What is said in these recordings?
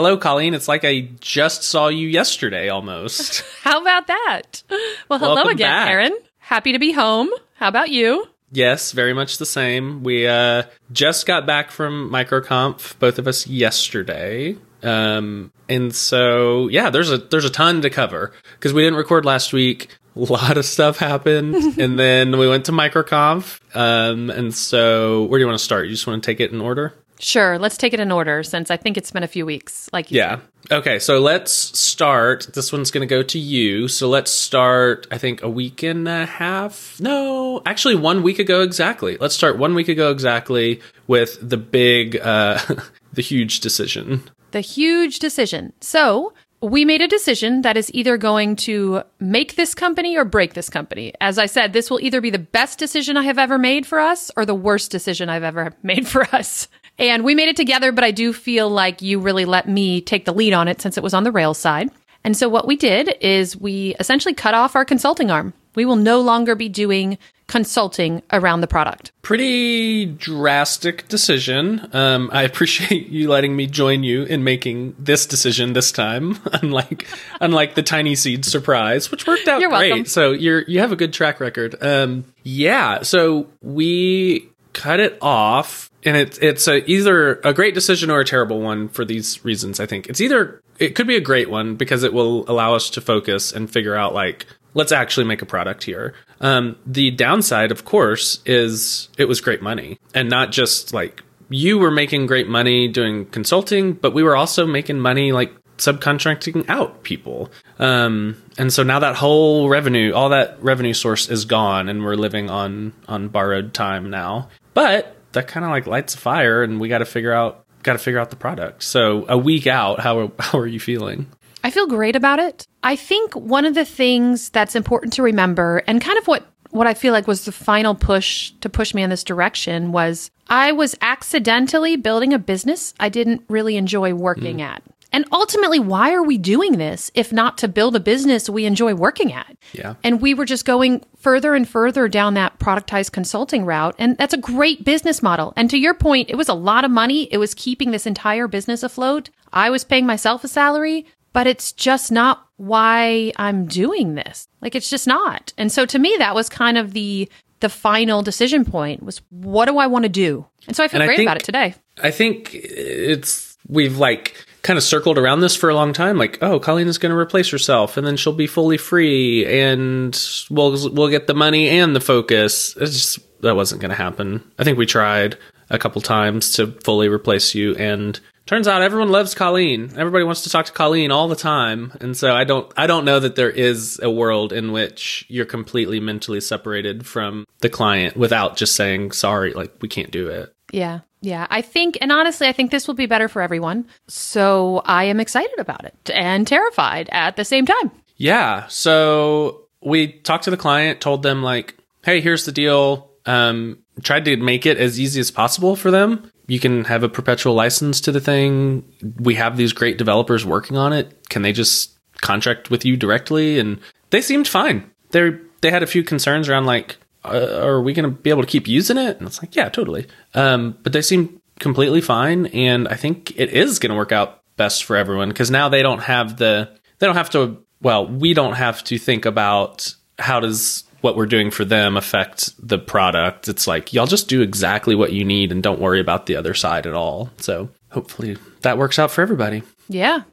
Hello, Colleen. It's like I just saw you yesterday almost. How about that? Well, hello Welcome again, back. Aaron. Happy to be home. How about you? yes, very much the same. We uh, just got back from MicroConf, both of us yesterday. Um, and so yeah, there's a there's a ton to cover because we didn't record last week. A lot of stuff happened, and then we went to MicroConf. Um, and so where do you want to start? You just want to take it in order? Sure, let's take it in order since I think it's been a few weeks. Like you Yeah. Okay, so let's start. This one's going to go to you. So let's start, I think, a week and a half. No, actually, one week ago exactly. Let's start one week ago exactly with the big, uh, the huge decision. the huge decision. So, we made a decision that is either going to make this company or break this company. As I said, this will either be the best decision I have ever made for us or the worst decision I've ever made for us. And we made it together, but I do feel like you really let me take the lead on it since it was on the Rails side. And so what we did is we essentially cut off our consulting arm. We will no longer be doing consulting around the product. Pretty drastic decision. Um, I appreciate you letting me join you in making this decision this time, unlike unlike the TinySeed surprise, which worked out You're great. welcome. So you're you have a good track record. Um, yeah. So we cut it off, and it's it's a, either a great decision or a terrible one for these reasons. I think it's either it could be a great one because it will allow us to focus and figure out like let's actually make a product here. Um, the downside, of course, is it was great money and not just like you were making great money doing consulting, but we were also making money like subcontracting out people. Um, and so now that whole revenue, all that revenue source is gone and we're living on, on borrowed time now. But that kind of like lights a fire and we got to figure out, got to figure out the product. So a week out, how, how are you feeling? I feel great about it. I think one of the things that's important to remember and kind of what what I feel like was the final push to push me in this direction was I was accidentally building a business I didn't really enjoy working mm. at. And ultimately, why are we doing this if not to build a business we enjoy working at? Yeah. And we were just going further and further down that productized consulting route. And that's a great business model. And to your point, it was a lot of money. It was keeping this entire business afloat. I was paying myself a salary, but it's just not why I'm doing this. Like it's just not. And so to me, that was kind of the the final decision point was what do I want to do? And so I feel And I great think- about it today. I think it's we've like kind of circled around this for a long time. Like, oh, Colleen is going to replace herself, and then she'll be fully free, and we'll we'll get the money and the focus. It's just that wasn't going to happen. I think we tried a couple times to fully replace you, and turns out everyone loves Colleen. Everybody wants to talk to Colleen all the time, and so I don't I don't know that there is a world in which you're completely mentally separated from the client without just saying sorry, like we can't do it. Yeah. Yeah. I think, and honestly, I think this will be better for everyone. So I am excited about it and terrified at the same time. Yeah. So we talked to the client, told them like, "Hey, here's the deal." Um, tried to make it as easy as possible for them. You can have a perpetual license to the thing. We have these great developers working on it. Can they just contract with you directly? And they seemed fine. They they had a few concerns around like, uh, are we going to be able to keep using it? And it's like, yeah, totally. Um, but they seem completely fine, and I think it is going to work out best for everyone because now they don't have the they don't have to well we don't have to think about how does what we're doing for them affect the product it's like y'all just do exactly what you need and don't worry about the other side at all so hopefully that works out for everybody Yeah.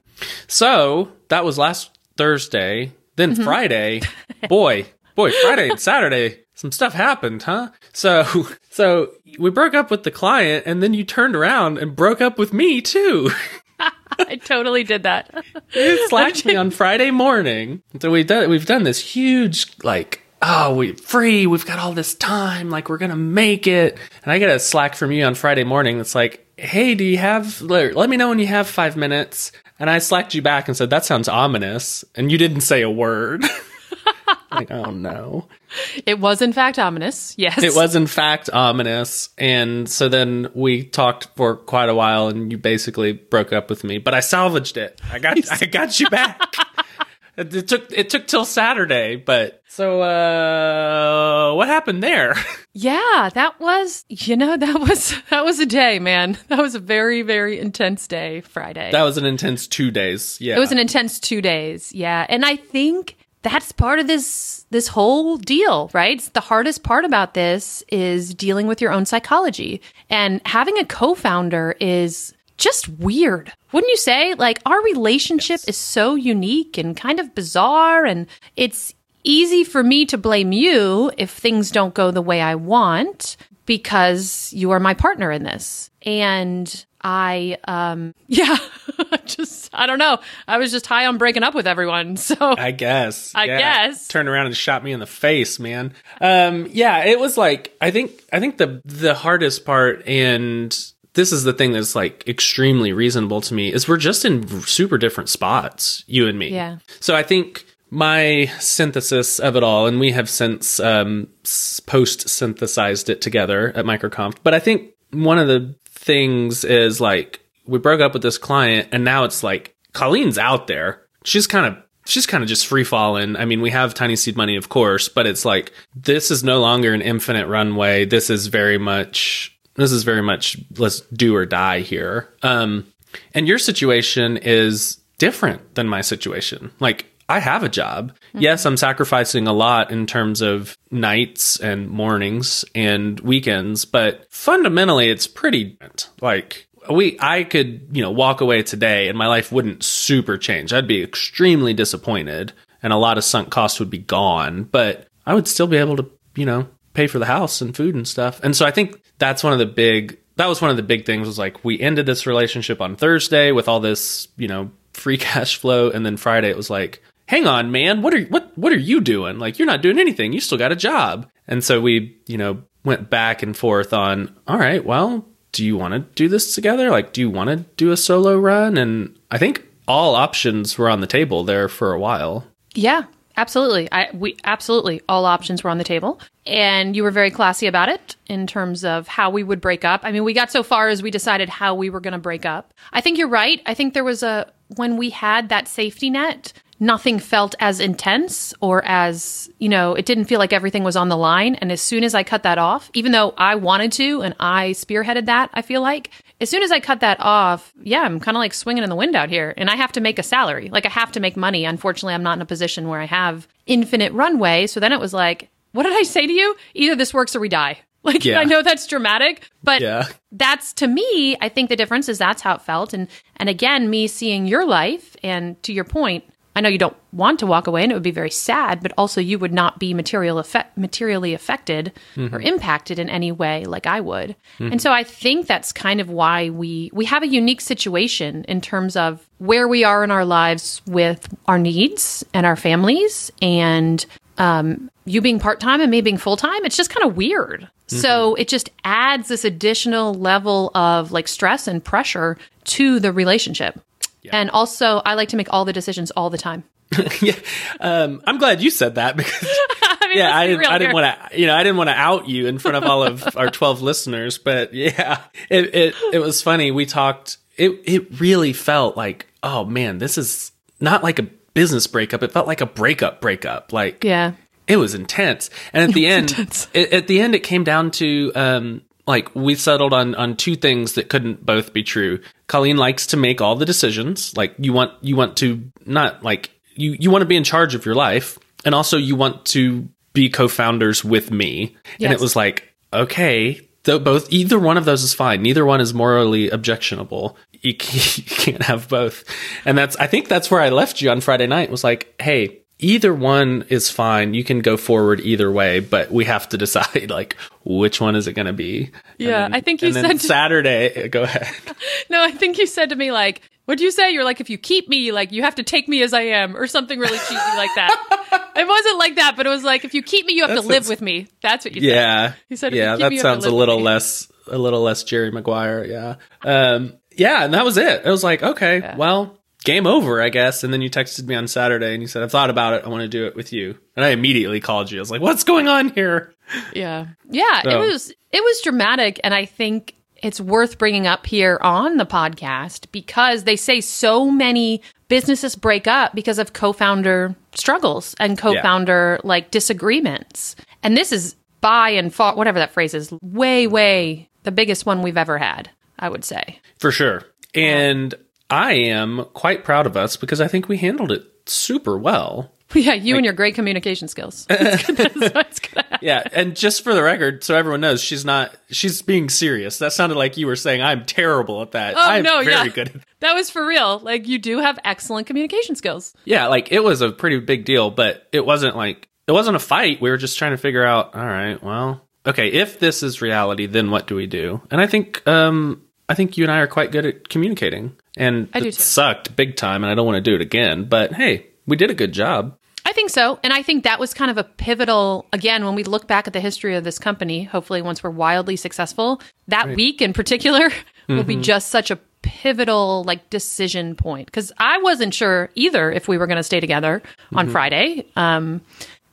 so that was last thursday then friday boy boy friday and saturday some stuff happened huh? So so we broke up with the client and then you turned around and broke up with me too. I totally did that. you slacked me on Friday morning. So we've done we've done this huge like oh we're free we've got all this time like we're gonna make it. And I get a slack from you on Friday morning that's like hey do you have let me know when you have five minutes. And I slacked you back and said that sounds ominous. And you didn't say a word like oh no It was, in fact, ominous. Yes. it was in fact ominous and so then we talked for quite a while and you basically broke up with me but i salvaged it i got i got you back It, took it took till Saturday, but so uh what happened there? Yeah, that was, you know, that was that was a day, man. That was a very very intense day, Friday. that was an intense 2 days. Yeah. it was an intense 2 days. Yeah. And I think that's part of this this whole deal, right? The hardest part about this is dealing with your own psychology. And having a co-founder is just weird. Wouldn't you say? Like our relationship is so unique and kind of bizarre and it's easy for me to blame you if things don't go the way I want because you are my partner in this. And I um yeah, just I don't know. I was just high on breaking up with everyone. So I guess. I guess. Turned around and shot me in the face, man. Um, yeah, it was like I think I think the the hardest part, and this is the thing that's like extremely reasonable to me, is we're just in super different spots, you and me. Yeah. So I think my synthesis of it all, and we have since um, post synthesized it together at Microconf. But I think one of the things is like we broke up with this client, and now it's like Colleen's out there. She's kind of she's kind of just free falling. I mean, we have TinySeed money, of course, but it's like this is no longer an infinite runway. This is very much this is very much let's do or die here. Um, and your situation is different than my situation. Like I have a job. Yes, I'm sacrificing a lot in terms of nights and mornings and weekends, but fundamentally it's pretty different. like we I could, you know, walk away today and my life wouldn't super change. I'd be extremely disappointed and a lot of sunk costs would be gone, but I would still be able to, you know, pay for the house and food and stuff. And so I think that's one of the big that was one of the big things was like we ended this relationship on Thursday with all this, you know, free cash flow and then Friday it was like, "Hang on, man, what are what what are you doing? Like you're not doing anything. You still got a job." And so we, you know, went back and forth on, "All right, well, do you want to do this together? Like do you want to do a solo run?" And I think all options were on the table there for a while. Yeah, absolutely. I we absolutely all options were on the table, and you were very classy about it in terms of how we would break up. I mean, we got so far as we decided how we were going to break up. I think you're right. I think there was a when we had that safety net, nothing felt as intense or as, you know, it didn't feel like everything was on the line. And as soon as I cut that off, even though I wanted to and I spearheaded that, I feel like as soon as I cut that off, yeah, I'm kind of like swinging in the wind out here and I have to make a salary. Like I have to make money. Unfortunately, I'm not in a position where I have infinite runway. So then it was like, what did I say to you? Either this works or we die. Like Yeah. I know that's dramatic, but Yeah. that's to me, I think the difference is that's how it felt. And and again, me seeing your life and to your point, I know you don't want to walk away and it would be very sad, but also you would not be material effect, materially affected mm-hmm. or impacted in any way like I would. Mm-hmm. And so I think that's kind of why we we have a unique situation in terms of where we are in our lives with our needs and our families and um, you being part time and me being full time, it's just kind of weird. Mm-hmm. So it just adds this additional level of like stress and pressure to the relationship. And also, I like to make all the decisions all the time. yeah. Um, I'm glad you said that because I mean, yeah, I didn't, I didn't want to, you know, I didn't want to out you in front of all of our 12 listeners, but yeah, it, it, it was funny. We talked, it, it really felt like, oh man, this is not like a business breakup. It felt like a breakup breakup. Like, Yeah. it was intense. And at the end, it, at the end, it came down to, um, like we settled on on two things that couldn't both be true. Colleen likes to make all the decisions. Like you want you want to not like you you want to be in charge of your life, and also you want to be co-founders with me. And it was like okay, though both either one of those is fine. Neither one is morally objectionable. You can't have both, and that's I think that's where I left you on Friday night. Was like, hey, either one is fine. You can go forward either way, but we have to decide like which one is it going to be. Yeah, then- I think you said to- Saturday. Go ahead. No, I think you said to me like, "What'd you say?" You're like, "If you keep me, like you have to take me as I am," or something really cheesy like that. It wasn't like that, but it was like, "If you keep me, you have to That's- live with me." That's what you said. Yeah, He said, yeah, you that me, you to sounds a little less a little less Jerry Maguire. Yeah, um, yeah, and that was it. It was like, okay, well, game over, I guess. And then you texted me on Saturday and you said, I've thought about it. I want to do it with you. And I immediately called you. I was like, what's going on here? Yeah. Yeah, So- it was it was dramatic and I think it's worth bringing up here on the podcast because they say so many businesses break up because of co-founder struggles and co-founder like disagreements. And this is by and far whatever that phrase is, way way the biggest one we've ever had, I would say. For sure. And I am quite proud of us because I think we handled it super well. Yeah, you and your great communication skills. That's good. That's what's. Yeah, and just for the record, so everyone knows, she's not. She's being serious. That sounded like you were saying I'm terrible at that. Oh I'm no, very yeah, good. At that was for real. Like you do have excellent communication skills. Yeah, like it was a pretty big deal, but it wasn't like it wasn't a fight. We were just trying to figure out. All right, well, okay, if this is reality, then what do we do? And I think, um, I think you and I are quite good at communicating, and I it sucked big time, and I don't want to do it again. But hey, we did a good job. I think so. And I think that was kind of a pivotal, again, when we look back at the history of this company, hopefully once we're wildly successful, that week in particular will be just such a pivotal like decision point. Cause I wasn't sure either if we were going to stay together on Friday. Um,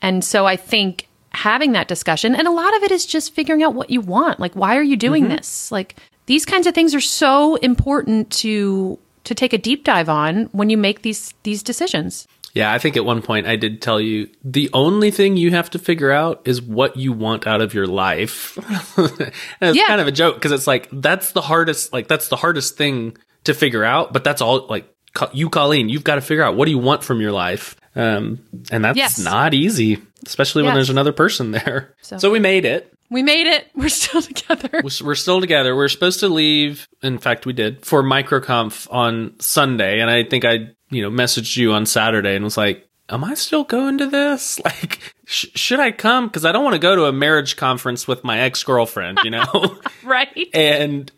and so I think having that discussion, and a lot of it is just figuring out what you want. Like, why are you doing mm-hmm. this? Like, these kinds of things are so important to to take a deep dive on when you make these these decisions. Yeah, I think at one point I did tell you the only thing you have to figure out is what you want out of your life. and it's Yeah. kind of a joke because it's like that's the hardest like that's the hardest thing to figure out, but that's all like you Colleen, you've got to figure out what do you want from your life. Um and that's Yes. not easy, especially when Yes. there's another person there. So- so we made it. We made it. We're still together. We're- We're still together. We're supposed to leave. In fact, we did for microconf on Sunday, and I think I, you know, messaged you on Saturday and was like, "Am I still going to this? Like, sh- should I come? Because I don't want to go to a marriage conference with my ex girlfriend, you know." right? and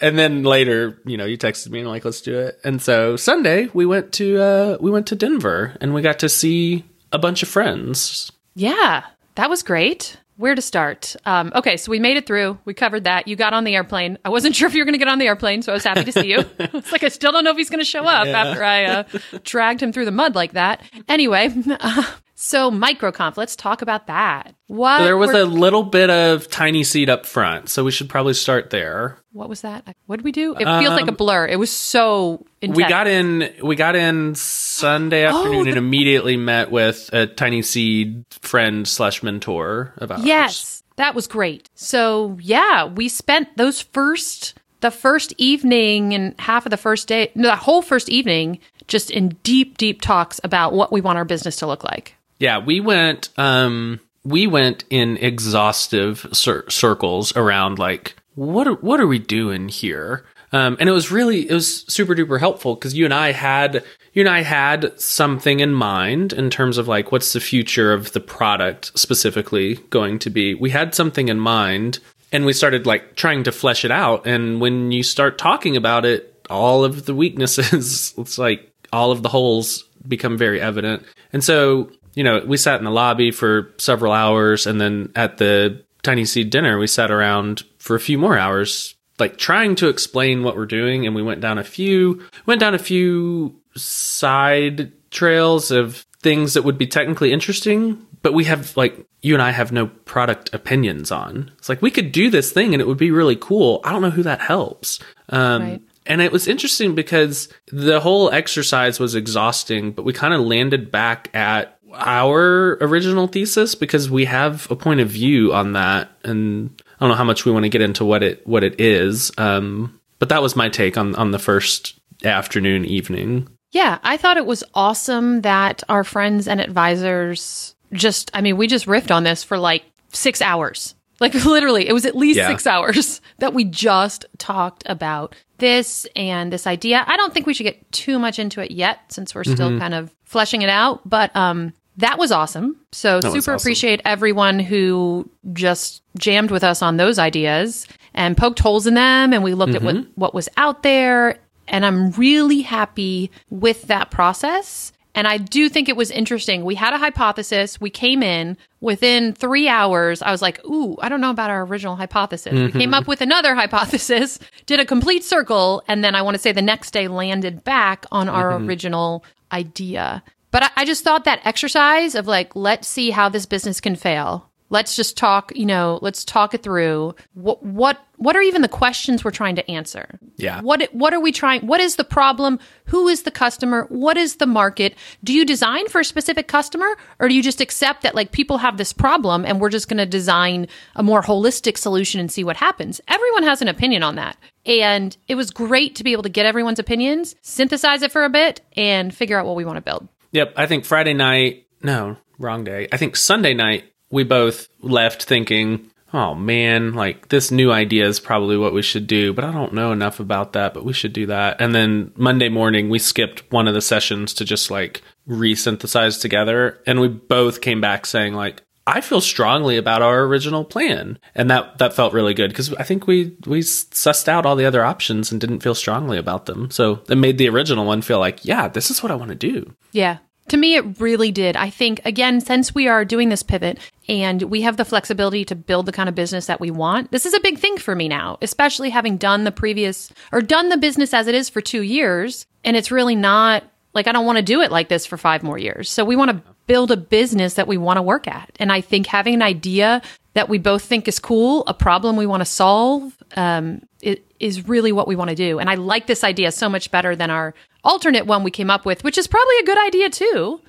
and then later, you know, you texted me and like, "Let's do it." And so Sunday we went to uh we went to Denver and we got to see a bunch of friends. Yeah, that was great. Where to start? Um, okay, so we made it through. We covered that. You got on the airplane. I wasn't sure if you were going to get on the airplane, so I was happy to see you. it's like I still don't know if he's going to show up after I uh, dragged him through the mud like that. Anyway, uh, so microconf. Let's talk about that. What There was were- a little bit of TinySeed up front, so we should probably start there. What was that? What did we do? It feels like a blur. It was so intense. Um, We got in. We got in Sunday afternoon the- and immediately met with a TinySeed friend slash mentor of ours. Yes, that was great. So yeah, we spent those first the first evening and half of the first day, no, the whole first evening, just in deep, deep talks about what we want our business to look like. yeah. We went. Um, we went in exhaustive cir- circles around like what are, what are we doing here? Um, and it was really it was super duper helpful because you and I had you and I had something in mind in terms of like what's the future of the product specifically going to be. We had something in mind and we started like trying to flesh it out. And when you start talking about it, all of the weaknesses, it's like all of the holes become very evident. And so, you know, we sat in the lobby for several hours and then at the TinySeed dinner, we sat around for a few more hours, like trying to explain what we're doing. And we went down a few, went down a few side trails of things that would be technically interesting, but we have like you and I have no product opinions on. It's like we could do this thing and it would be really cool. I don't know who that helps. Um, Right. And it was interesting because the whole exercise was exhausting, but we kind of landed back at our original thesis because we have a point of view on that, and I don't know how much we want to get into what it what it is. Um, but that was my take on on the first afternoon evening. Yeah, I thought it was awesome that our friends and advisors just, I mean, we just riffed on this for like six hours. Like literally, it was at least Yeah. six hours that we just talked about this and this idea. I don't think we should get too much into it yet since we're still kind of fleshing it out, but um that was awesome. So was super awesome. appreciate everyone who just jammed with us on those ideas and poked holes in them and we looked at what mm-hmm. what was out there and I'm really happy with that process. And I do think it was interesting. We had a hypothesis. We came in within three hours. I was like, ooh, I don't know about our original hypothesis. We came up mm-hmm. with another hypothesis, did a complete circle, and then I want to say the next day landed back on our mm-hmm. original idea. But I, I just thought that exercise of like, let's see how this business can fail. Let's just talk, you know, let's talk it through. What what what are even the questions we're trying to answer? Yeah. What what are we trying what is the problem? Who is the customer? What is the market? Do you design for a specific customer or do you just accept that like people have this problem and we're just going to design a more holistic solution and see what happens? Everyone has an opinion on that. And it was great to be able to get everyone's opinions, synthesize it for a bit and figure out what we want to build. Yep. I think Friday night, no, wrong day. I think Sunday night, we both left thinking, oh man, like this new idea is probably what we should do, but I don't know enough about that, but we should do that. And then Monday morning, we skipped one of the sessions to just like resynthesize together. And we both came back saying, like, I feel strongly about our original plan. And that, that felt really good because I think we, we sussed out all the other options and didn't feel strongly about them. So it made the original one feel like, yeah, this is what I want to do. Yeah. To me, it really did. I think, again, since we are doing this pivot and we have the flexibility to build the kind of business that we want, this is a big thing for me now, especially having done the previous or done the business as it is for two years. And it's really not like I don't want to do it like this for five more years. So we want to build a business that we want to work at. And I think having an idea that we both think is cool, a problem we want to solve, um, it is really what we want to do. And I like this idea so much better than our alternate one we came up with, which is probably a good idea too,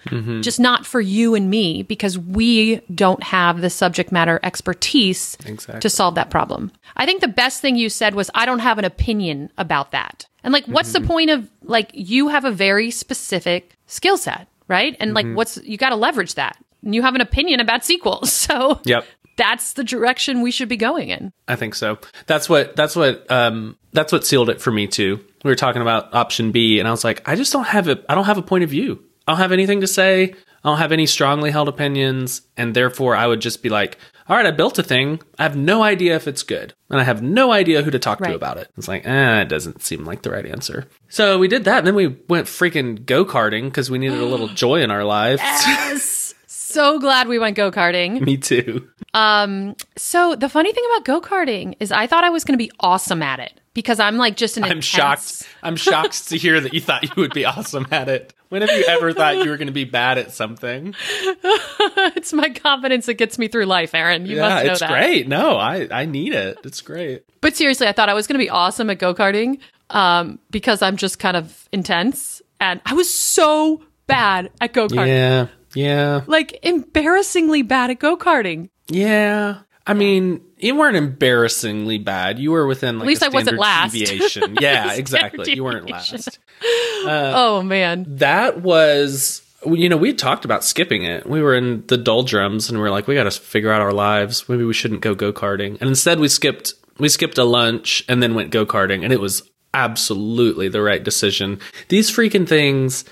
just not for you and me because we don't have the subject matter expertise Exactly. to solve that problem. I think the best thing you said was, I don't have an opinion about that. And like, what's the point of like, you have a very specific skill set, right? And like, what's, you got to leverage that. And you have an opinion about sequels, So Yep. that's the direction we should be going in. I think so. That's what that's what um that's what sealed it for me too. We were talking about option B and I was like, I just don't have a I don't have a point of view. I don't have anything to say. I don't have any strongly held opinions and therefore I would just be like, all right, I built a thing. I have no idea if it's good. And I have no idea who to talk Right. to about it. It's like, eh, it doesn't seem like the right answer. So we did that and then we went freaking go-karting because we needed a little joy in our lives. Yes. so glad we went go karting. me too. Um, So the funny thing about go karting is I thought I was going to be awesome at it because I'm like just an I'm intense- shocked. I'm shocked to hear that you thought you would be awesome at it. When have you ever thought you were going to be bad at something? it's my confidence that gets me through life, Aaron. You yeah, must know it's that. great. No, I I need it. It's great. But seriously, I thought I was going to be awesome at go karting um, because I'm just kind of intense, and I was so bad at go karting, Yeah, yeah, like embarrassingly bad at go karting. yeah. I mean, you weren't embarrassingly bad. You were within like at least a I wasn't last. deviation. Yeah, exactly. You weren't last. Uh, oh man, That was you know, we talked about skipping it. We were in the doldrums and we are like, we got to figure out our lives. Maybe we shouldn't go go-karting. And instead we skipped we skipped a lunch and then went go-karting and it was absolutely the right decision. These freaking things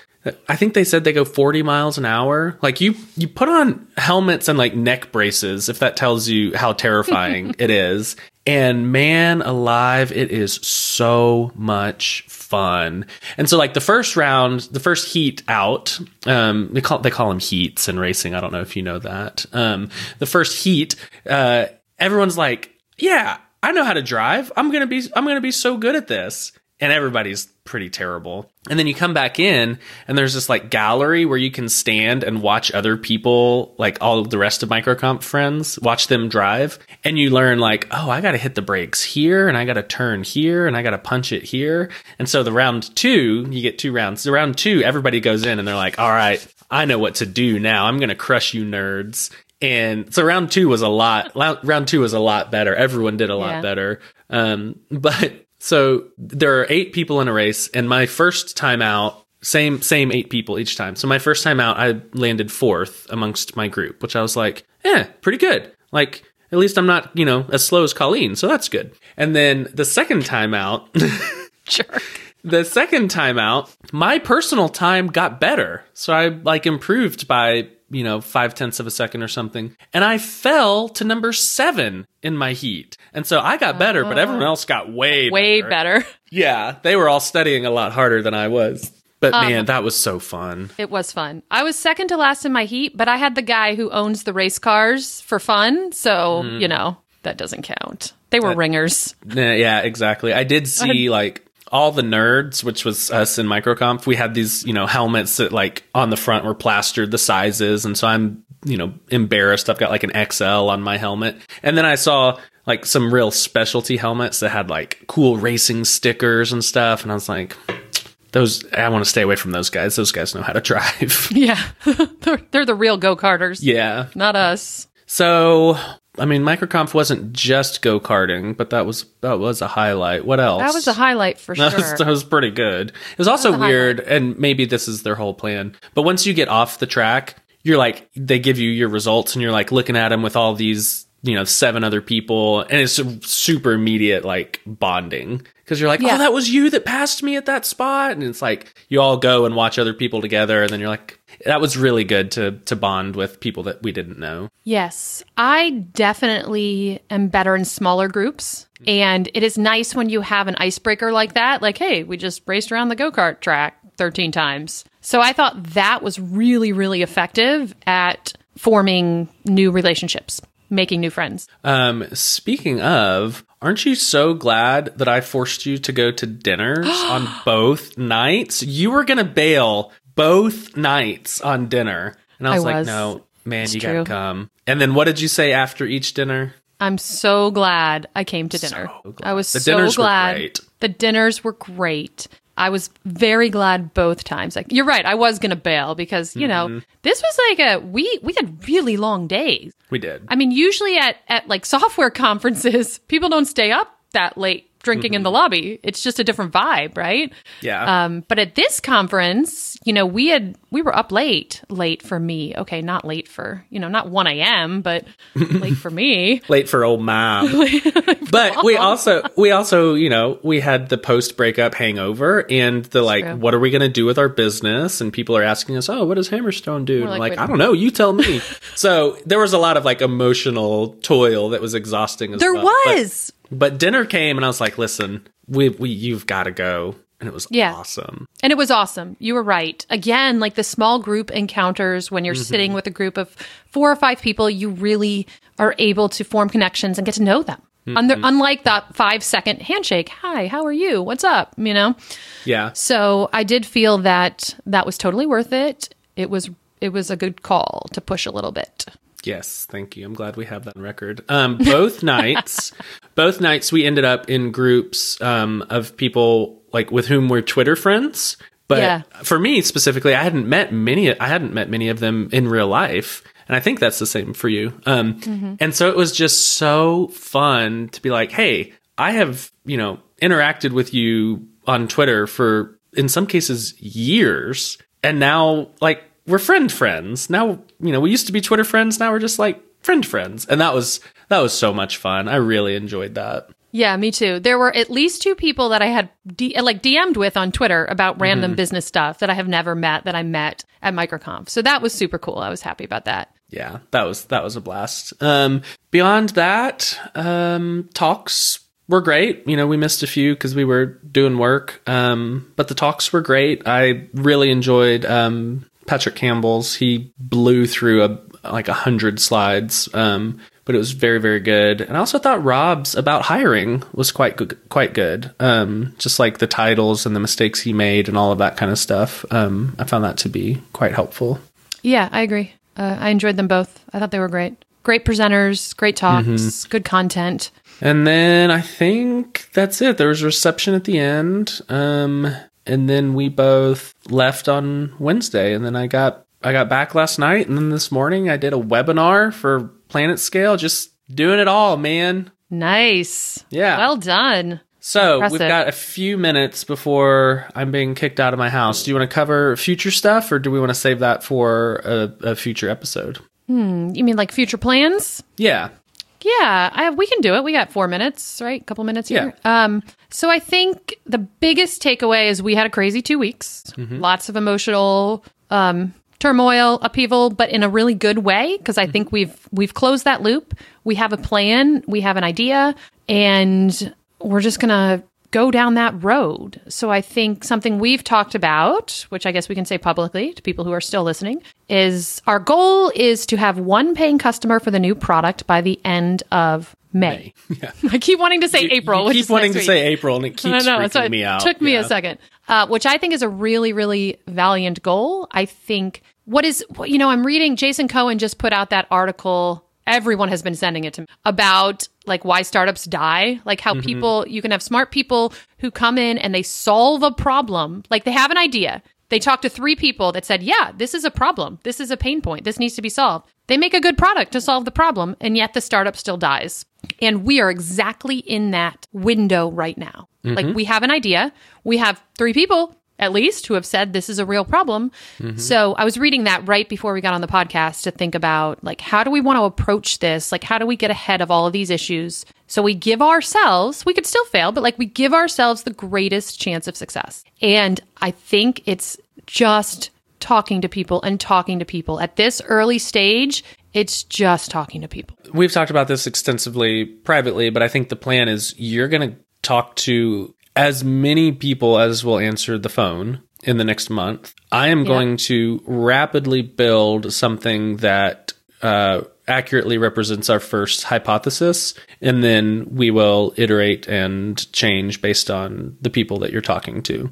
I think they said they go 40 miles an hour. Like you you put on helmets and like neck braces if that tells you how terrifying it is. And man alive, it is so much fun. And so like the first round, the first heat out, um, they call they call them heats in racing. I don't know if you know that. Um, the first heat, uh, everyone's like, yeah, I know how to drive. I'm gonna be I'm gonna be so good at this. And everybody's pretty terrible. And then you come back in and there's this like gallery where you can stand and watch other people, like all the rest of MicroConf friends, watch them drive. And you learn like, oh, I gotta hit the brakes here and I gotta turn here and I gotta punch it here. And so the round two, you get two rounds. The round two, everybody goes in and they're like, all right, I know what to do now. I'm gonna crush you nerds. And so round two was a lot. Round two was a lot better. Everyone did a lot Yeah. better. Um, but so there are eight people in a race, and my first time out, same same eight people each time. So my first time out, I landed fourth amongst my group, which I was like, eh, pretty good. Like at least I'm not you know as slow as Colleen, so that's good. And then the second time out. Sure. the second time out, my personal time got better. So I like improved by, you know, five tenths of a second or something. And I fell to number seven in my heat. And so I got better, but everyone else got way, Way better. better. Yeah. They were all studying a lot harder than I was. But Um, man, that was so fun. It was fun. I was second to last in my heat, but I had the guy who owns the race cars for fun. So, Mm-hmm. you know, that doesn't count. They were ringers. Yeah, yeah, exactly. I did see like all the nerds, which was us in MicroConf. We had these, you know, helmets that like on the front were plastered the sizes, and so I'm you know, embarrassed. I've got like an XL on my helmet. And then I saw like some real specialty helmets that had like cool racing stickers and stuff. And I was like, those, I want to stay away from those guys. Those guys know how to drive. Yeah. they're, they're the real go karters, yeah. not us. So, I mean, Microconf wasn't just go karting, but that was, that was a highlight. What else? That was a highlight for sure. That was, that was pretty good. It was also was weird, and maybe this is their whole plan. But once you get off the track, you're like, they give you your results, and you're like looking at them with all these, you know, seven other people, and it's a super immediate like bonding because you're like, oh, Yeah. oh, that was you that passed me at that spot, and it's like you all go and watch other people together, and then you're like, that was really good to to bond with people that we didn't know. Yes, I definitely am better in smaller groups. And it is nice when you have an icebreaker like that. Like, hey, we just raced around the go kart track 13 times. So I thought that was really, really effective at forming new relationships, making new friends. Um, speaking of, aren't you so glad that I forced you to go to dinners on both nights? You were gonna bail both nights on dinner, and I was, like, was. no, man, you gotta come. And then what did you say after each dinner? I'm so glad I came to dinner. glad. I was The so glad. The dinners were great. I was very glad both times. Like you're right, I was gonna bail because you Mm-hmm. know this was like a we we had really long days. We did. I mean, usually at at like software conferences, people don't stay up that late drinking in the lobby. It's just a different vibe, right? Mm-hmm. yeah. Um, but at this conference, you know, we had we were up late, late for me. Okay, not late for you know, not one a.m., but late for me. Late for old mom. but we also we also, you know, we had the post breakup hangover and the like true. what are we gonna do with our business? And people are asking us, Oh, what does Hammerstone do? And like, like, I don't know, you tell me. so there was a lot of like emotional toil that was exhausting as There well. Was. But dinner came and I was like, listen, we, we you've got to go. And it was Yeah. awesome. And it was awesome. You were right. Again, like the small group encounters when you're sitting with a group of four or five people, you really are able to form connections and get to know them. Under, unlike that five second handshake, hi, how are you? What's up? You know? Yeah. So I did feel that that was totally worth it. It was it was a good call to push a little bit. Yes, thank you. I'm glad we have that on record. Um, both nights, both nights we ended up in groups um, of people like with whom we're Twitter friends. But Yeah. for me specifically, I hadn't met many. I hadn't met many of them in real life, and I think that's the same for you. Um, And so it was just so fun to be like, "Hey, I have you know interacted with you on Twitter for in some cases years, and now like we're friend friends. Now you know we used to be Twitter friends. Now we're just like friend friends, and that was that was so much fun. I really enjoyed that. Yeah, me too. There were at least two people that I had D- like DM'd with on Twitter about random business stuff that I have never met that I met at MicroConf. So that was super cool. I was happy about that. yeah, that was that was a blast. Um, beyond that, um, talks were great. You know, we missed a few because we were doing work, um, but the talks were great. I really enjoyed um, Patrick Campbell's. He blew through a like a hundred slides, um, but it was very very good. And I also thought Rob's about hiring was quite good, quite good. Um, just like the titles and the mistakes he made and all of that kind of stuff. Um, I found that to be quite helpful. Yeah, I agree. Uh, I enjoyed them both. I thought they were great. Great presenters, great talks, Mm-hmm. good content. And then I think that's it. There was a reception at the end. Um, and then we both left on Wednesday. And then I got I got back last night. And then this morning I did a webinar for PlanetScale. Just doing it all, man. Nice. Yeah. Well done. So we've got a few minutes before I'm being kicked out of my house. Do you want to cover future stuff, or do we want to save that for a, a future episode? Hmm. You mean like future plans? Yeah. Yeah, I, we can do it. We got four minutes, right? A couple minutes here. Um, so I think the biggest takeaway is we had a crazy two weeks. Lots of emotional um, turmoil, upheaval, but in a really good way because I think we've we've closed that loop. We have a plan. We have an idea, and we're just gonna go down that road. So I think something we've talked about, which I guess we can say publicly to people who are still listening, is our goal is to have one paying customer for the new product by the end of May. Yeah. I keep wanting to say April. You keep wanting to say April, and it keeps I know. freaking So it me out. took me Yeah. a second, uh, which I think is a really, really valiant goal. I think what is, you know, I'm reading Jason Cohen just put out that article. Everyone has been sending it to me about like why startups die, like how people, you can have smart people who come in and they solve a problem. Like they have an idea. They talk to three people that said, yeah, this is a problem. This is a pain point. This needs to be solved. They make a good product to solve the problem, and yet the startup still dies. And we are exactly in that window right now. Like mm-hmm. we have an idea. We have three people at least who have said this is a real problem. Mm-hmm. So I was reading that right before we got on the podcast to think about like how do we want to approach this? Like how do we get ahead of all of these issues? So we give ourselves, we could still fail, but like we give ourselves the greatest chance of success. And I think it's just talking to people and talking to people at this early stage. It's just talking to people. We've talked about this extensively privately, but I think the plan is you're going to talk to as many people as will answer the phone in the next month. I am going to rapidly build something that uh, accurately represents our first hypothesis, and then we will iterate and change based on the people that you're talking to.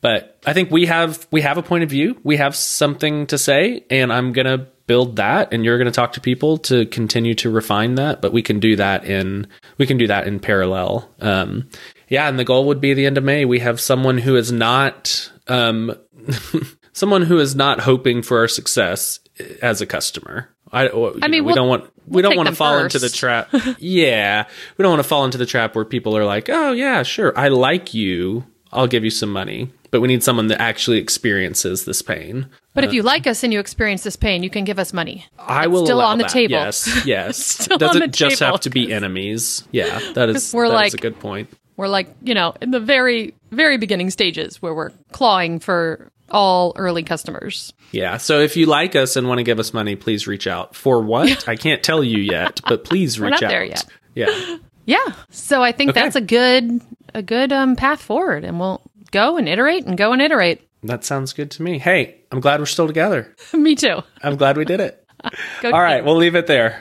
But I think we have we have a point of view. We have something to say, and I'm gonna build that and you're going to talk to people to continue to refine that but we can do that in we can do that in parallel. Um yeah and the goal would be the end of may. We have someone who is not um someone who is not hoping for our success as a customer. I, I mean, we we'll- don't want we we'll don't want to fall into the trap. Yeah we don't want to fall into the trap where people are like oh yeah sure i like you i'll give you some money but we need someone that actually experiences this pain But if you like us and you experience this pain, you can give us money. I It's will still on the that. table. Yes, yes. still on Doesn't the just table. have to be enemies. Yeah, that is We're that is like- a good point. We're like, you know, in the very, very beginning stages where we're clawing for all early customers. Yeah. So if you like us and want to give us money, please reach out. For what? I can't tell you yet, but please reach not out. there yet. Yeah. Yeah. So I think Okay. that's a good, a good um, path forward, and we'll go and iterate and go and iterate. That sounds good to me. Hey, I'm glad we're still together. Me too. I'm glad we did it. All right, we'll leave it there.